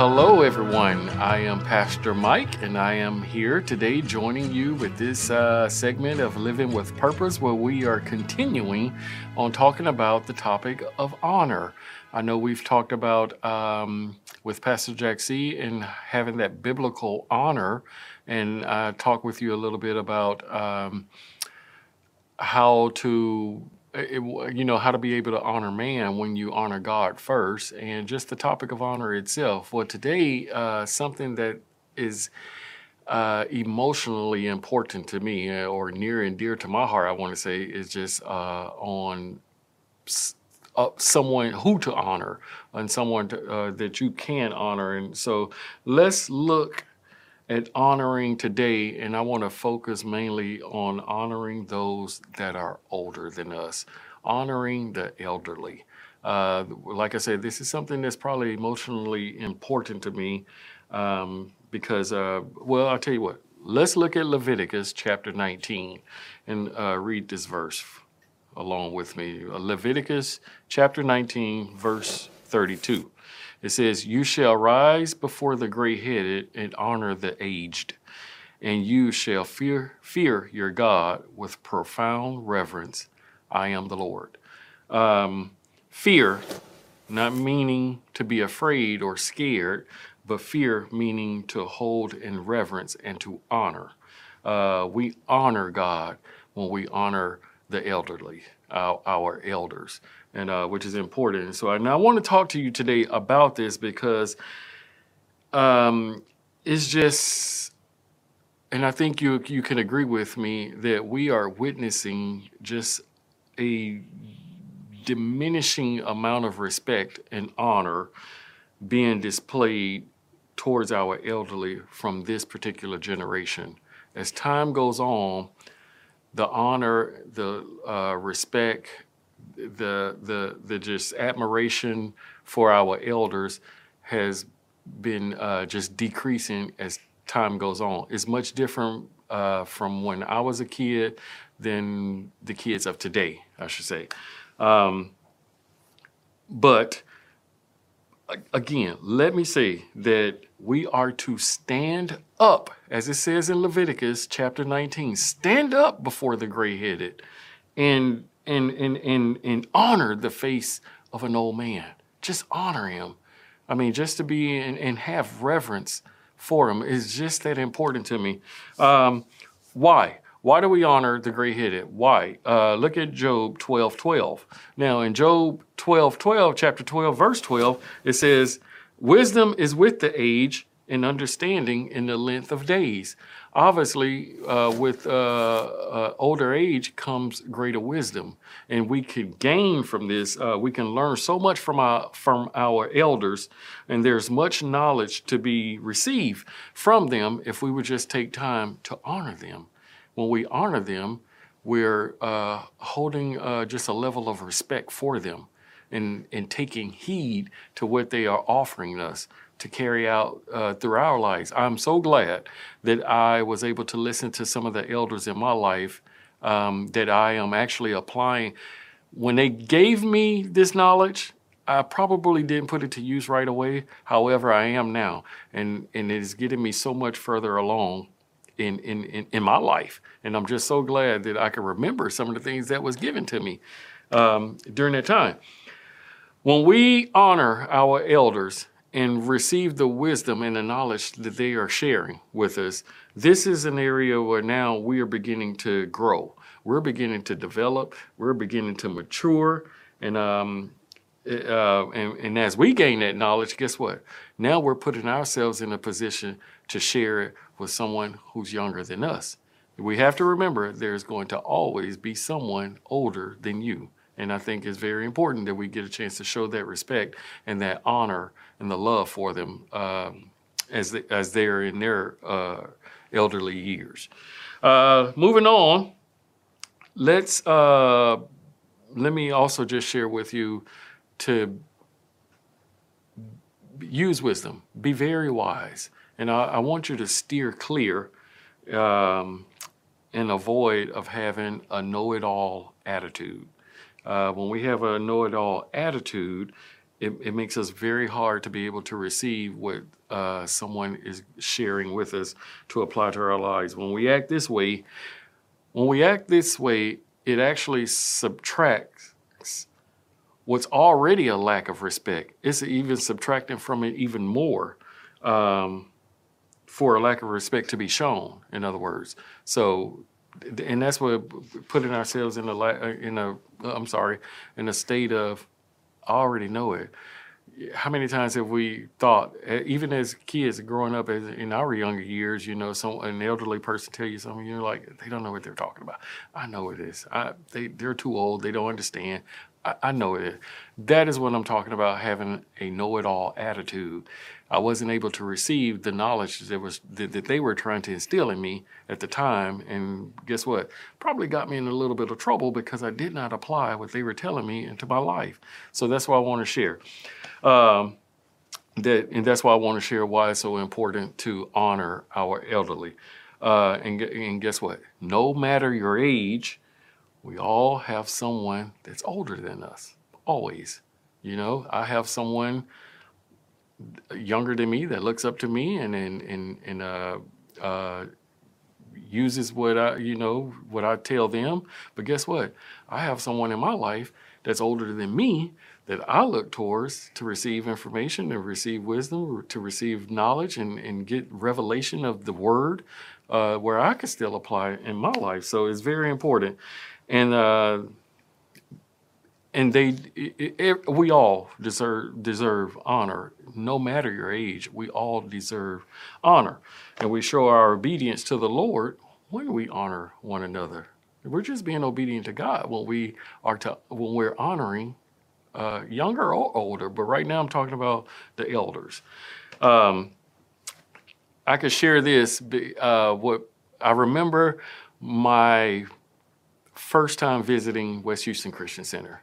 hello, everyone. I am Pastor Mike, and I am here today joining you with this uh, segment of Living with Purpose, where we are continuing on talking about the topic of honor. I know we've talked about um, with Pastor Jack C. and having that biblical honor, and uh, talk with you a little bit about um, how to it, you know how to be able to honor man when you honor God first, and just the topic of honor itself. Well, today, uh, something that is uh, emotionally important to me, uh, or near and dear to my heart, I want to say, is just uh, on uh, someone who to honor and someone to, uh, that you can honor. And so, let's look at honoring today, and I want to focus mainly on honoring those that are older than us, honoring the elderly. Uh, like I said, this is something that's probably emotionally important to me um, because, uh, well, I'll tell you what, let's look at Leviticus chapter 19 and uh, read this verse along with me. Leviticus chapter 19, verse 32. It says, You shall rise before the gray headed and honor the aged, and you shall fear, fear your God with profound reverence. I am the Lord. Um, fear, not meaning to be afraid or scared, but fear meaning to hold in reverence and to honor. Uh, we honor God when we honor the elderly, our, our elders and uh, which is important. So I, now I want to talk to you today about this because um, it's just, and I think you you can agree with me that we are witnessing just a diminishing amount of respect and honor being displayed towards our elderly from this particular generation. As time goes on, the honor, the uh, respect, the the the just admiration for our elders has been uh, just decreasing as time goes on. It's much different uh, from when I was a kid than the kids of today, I should say. Um, but again, let me say that we are to stand up, as it says in Leviticus chapter 19, stand up before the gray headed and and, and, and, and honor the face of an old man. Just honor him. I mean, just to be and, and have reverence for him is just that important to me. Um, why? Why do we honor the gray headed? Why? Uh, look at Job 12 12. Now, in Job 12 12, chapter 12, verse 12, it says, Wisdom is with the age and understanding in the length of days obviously, uh, with uh, uh, older age comes greater wisdom, and we can gain from this. Uh, we can learn so much from our from our elders, and there's much knowledge to be received from them if we would just take time to honor them. When we honor them, we're uh, holding uh, just a level of respect for them and, and taking heed to what they are offering us to carry out uh, through our lives. I'm so glad that I was able to listen to some of the elders in my life um, that I am actually applying. When they gave me this knowledge, I probably didn't put it to use right away. However, I am now, and and it is getting me so much further along in, in, in, in, my life. And I'm just so glad that I can remember some of the things that was given to me um, during that time. When we honor our elders, and receive the wisdom and the knowledge that they are sharing with us, this is an area where now we are beginning to grow. We're beginning to develop. We're beginning to mature. And, um, uh, and, and as we gain that knowledge, guess what? Now we're putting ourselves in a position to share it with someone who's younger than us. We have to remember there's going to always be someone older than you. And I think it's very important that we get a chance to show that respect and that honor and the love for them um, as they, as they're in their uh, elderly years. Uh, moving on, let's uh, let me also just share with you to use wisdom, be very wise, and I, I want you to steer clear um, and avoid of having a know-it-all attitude. Uh, when we have a know-it-all attitude, it, it makes us very hard to be able to receive what uh, someone is sharing with us to apply to our lives. When we act this way, when we act this way, it actually subtracts what's already a lack of respect. It's even subtracting from it even more um, for a lack of respect to be shown. In other words, so and that's what putting ourselves in a uh, in a uh, I'm sorry in a state of I already know it. How many times have we thought, even as kids growing up in our younger years, you know, some an elderly person tell you something, you're like, they don't know what they're talking about. I know it is. I, they they're too old. They don't understand. I, I know it. That is what I'm talking about. Having a know-it-all attitude. I wasn't able to receive the knowledge that was that, that, they were trying to instill in me at the time. And guess what? Probably got me in a little bit of trouble because I did not apply what they were telling me into my life. So that's why I want to share. Um, that and that's why I want to share why it's so important to honor our elderly. Uh, and, and guess what? No matter your age, we all have someone that's older than us. Always. You know, I have someone younger than me that looks up to me and and and, and uh, uh, uses what I you know what I tell them. But guess what? I have someone in my life that's older than me that I look towards to receive information, to receive wisdom, to receive knowledge, and, and get revelation of the word uh, where I can still apply in my life. So it's very important. And uh, and they it, it, we all deserve deserve honor. No matter your age we all deserve honor. And we show our obedience to the lord when we honor one another. We're just being obedient to god when we are to when we're honoring uh, younger or older. But right now i'm talking about the elders. Um, i could share this uh, what i remember my first time visiting west houston christian center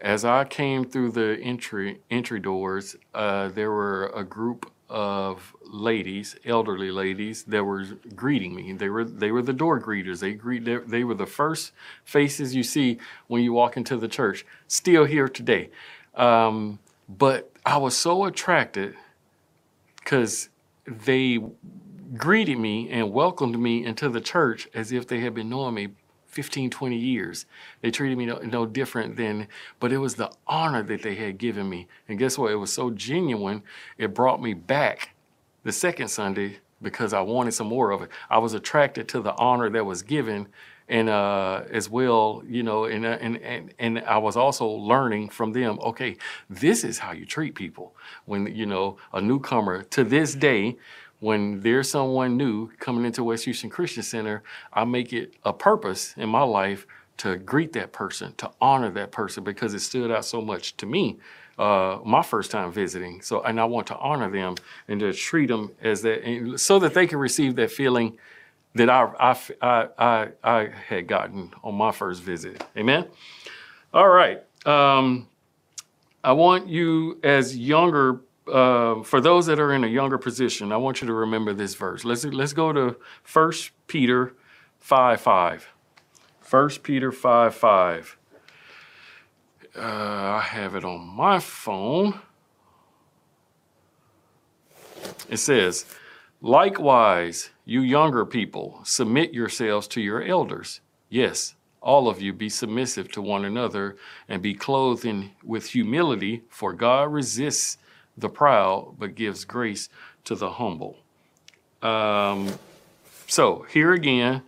as I came through the entry entry doors, uh, there were a group of ladies, elderly ladies, that were greeting me. They were they were the door greeters. They greet they, they were the first faces you see when you walk into the church. Still here today, um, but I was so attracted because they greeted me and welcomed me into the church as if they had been knowing me 15, 20 years. They treated me no, no, different than, but it was the honor that they had given me. And guess what? It was so genuine, it brought me back the second Sunday because I wanted some more of it. I was attracted to the honor that was given and uh, as well, you know, and, and, and, and I was also learning from them, okay, this is how you treat people. When, you know, a newcomer to this day, when there's someone new coming into West Houston Christian Center, I make it a purpose in my life to greet that person, to honor that person because it stood out so much to me uh, my first time visiting. So, and I want to honor them and to treat them as that, so that they can receive that feeling that I, I, I, I, had gotten on my first visit. Amen. All right. Um, I want you as younger uh, for those that are in a younger position, I want you to remember this verse. Let's let's go to 1 Peter 5 5. 1 Peter 5 5. Uh, I have it on my phone. It says, Likewise, you younger people, submit yourselves to your elders. Yes, all of you be submissive to one another and be clothed in with humility, for God resists the proud, but gives grace to the humble. Um, so here again,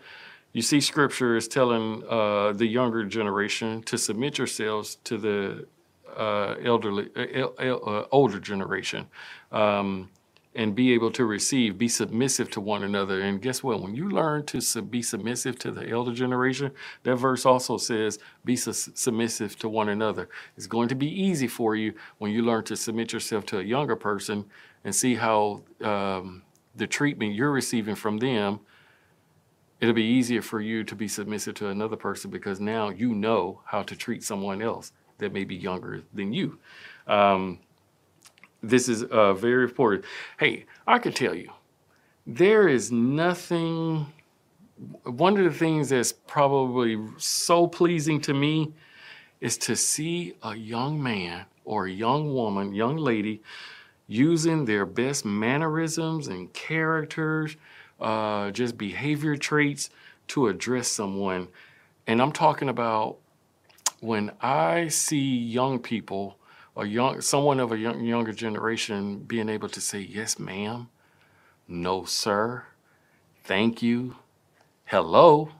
you see scripture is telling uh, the younger generation to submit yourselves to the uh, elderly, uh, uh older generation. Um, and be able to receive, be submissive to one another. And guess what? When you learn to sub- be submissive to the elder generation, that verse also says, be su- submissive to one another. It's going to be easy for you when you learn to submit yourself to a younger person and see how um, the treatment you're receiving from them. It'll be easier for you to be submissive to another person because now you know how to treat someone else that may be younger than you. Um, this is uh, very important. Hey, I can tell you, there is nothing, one of the things that's probably so pleasing to me is to see a young man or a young woman, young lady, using their best mannerisms and characters, uh, just behavior traits to address someone. And I'm talking about when I see young people or young someone of a young, younger generation being able to say yes ma'am. No sir. Thank you. Hello.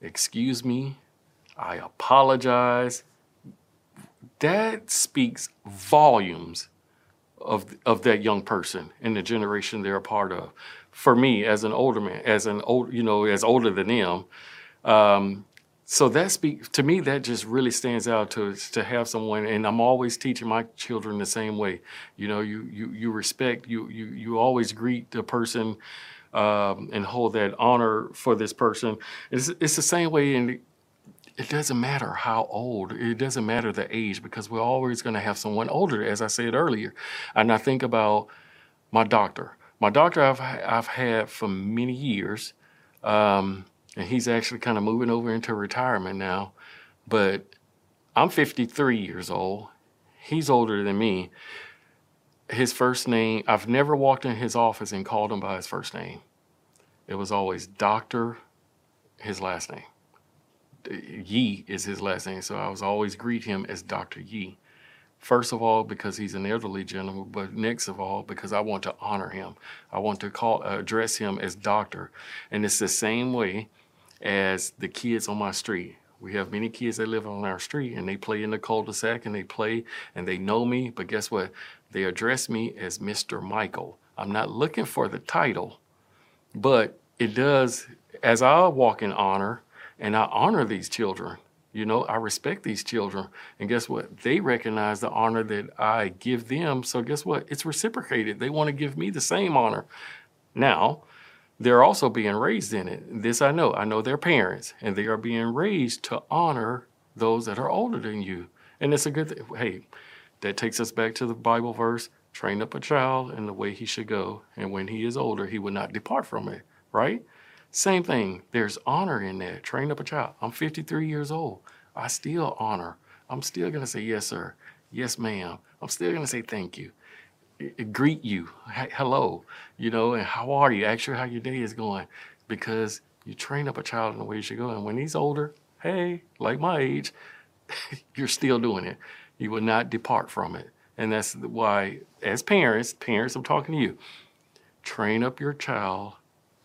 Excuse me. I apologize. That speaks volumes of of that young person and the generation they're a part of. For me as an older man as an old you know as older than them um, so that speaks to me that just really stands out to to have someone and i'm always teaching my children the same way. You know you you you respect you you you always greet the person um, and hold that honor for this person. It's, it's the same way in it doesn't matter how old it doesn't matter the age because we're always going to have someone older as i said earlier. And i think about my doctor. My doctor i've, I've had for many years um, and he's actually kind of moving over into retirement now. But I'm 53 years old. He's older than me. His first name, I've never walked in his office and called him by his first name. It was always Doctor, his last name. Yi is his last name, so I was always greet him as Dr. Yi. First of all, because he's an elderly gentleman, but next of all, because I want to honor him. I want to call address him as doctor. And it's the same way as the kids on my street. We have many kids that live on our street and they play in the cul-de-sac and they play and they know me, but guess what? They address me as Mr. Michael. I'm not looking for the title, but it does, as I walk in honor and I honor these children, you know, I respect these children. And guess what? They recognize the honor that I give them. So guess what? It's reciprocated. They want to give me the same honor. Now, they're also being raised in it. This I know. I know their parents, and they are being raised to honor those that are older than you. And it's a good thing. Hey, that takes us back to the Bible verse train up a child in the way he should go, and when he is older, he will not depart from it, right? Same thing. There's honor in that. Train up a child. I'm 53 years old. I still honor. I'm still going to say, yes, sir. Yes, ma'am. I'm still going to say thank you Eh, greet you, hello, you know, and how are you? Ask her how your day is going, because you train up a child in the way you should go. And when he's older, hey, like my age, you're still doing it. You will not depart from it. And that's why, as parents, parents, I'm talking to you, train up your child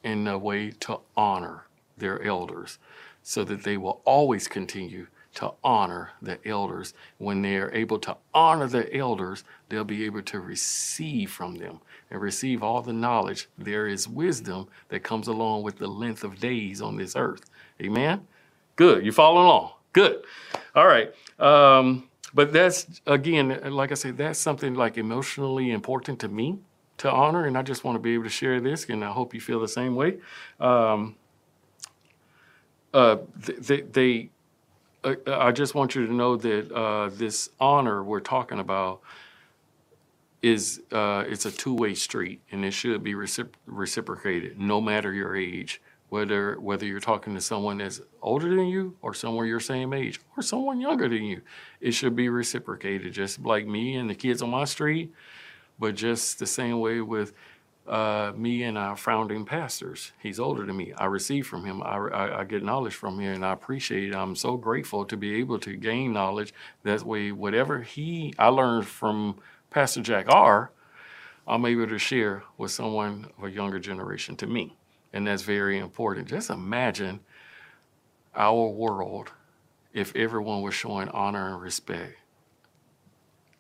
in a way to honor their elders so that they will always continue to honor the elders. When they are able to honor the elders, they'll be able to receive from them and receive all the knowledge. There is wisdom that comes along with the length of days on this earth. Amen? Good. You following along? Good. All right. Um, but that's, again, like I said, that's something like emotionally important to me to honor. And I just want to be able to share this, and I hope you feel the same way. Um, uh, they, they I just want you to know that uh, this honor we're talking about is uh, it's a two-way street, and it should be recipro- reciprocated, no matter your age. Whether whether you're talking to someone that's older than you, or someone your same age, or someone younger than you, it should be reciprocated. Just like me and the kids on my street, but just the same way with uh, me and our founding pastors. He's older than me. I receive from him. I, I, I, get knowledge from him, and I appreciate it. I'm so grateful to be able to gain knowledge. That way, whatever he I learned from Pastor Jack R, I'm able to share with someone of a younger generation to me, and that's very important. Just imagine our world if everyone was showing honor and respect.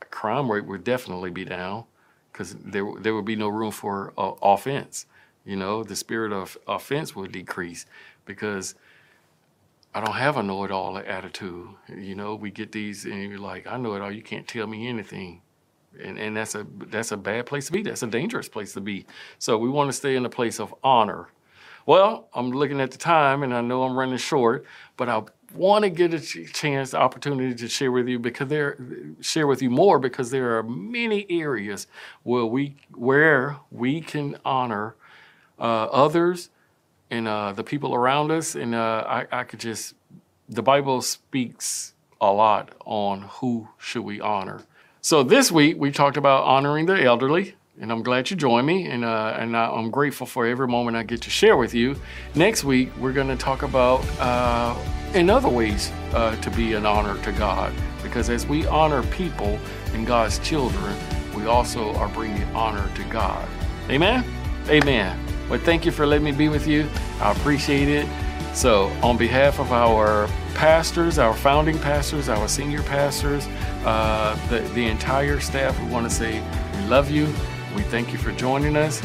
Crime rate would definitely be down because there there would be no room for uh, offense. You know, the spirit of offense would decrease because I don't have a know-it-all attitude. You know, we get these and you're like, I know it all. You can't tell me anything, and and that's a that's a bad place to be. That's a dangerous place to be. So we want to stay in a place of honor. Well, I'm looking at the time and I know I'm running short, but I'll want to get a chance, opportunity to share with you because there, share with you more because there are many areas where we where we can honor uh, others and uh, the people around us, and uh, I, I could just the Bible speaks a lot on who should we honor. So this week we talked about honoring the elderly, and I'm glad you joined me, and uh, and I, am grateful for every moment I get to share with you. Next week we're going to talk about uh, in other ways uh, to be an honor to God, because as we honor people and God's children, we also are bringing honor to God. Amen. Amen. Well, thank you for letting me be with you. I appreciate it. So, on behalf of our pastors, our founding pastors, our senior pastors, uh, the, the entire staff, we want to say we love you. We thank you for joining us.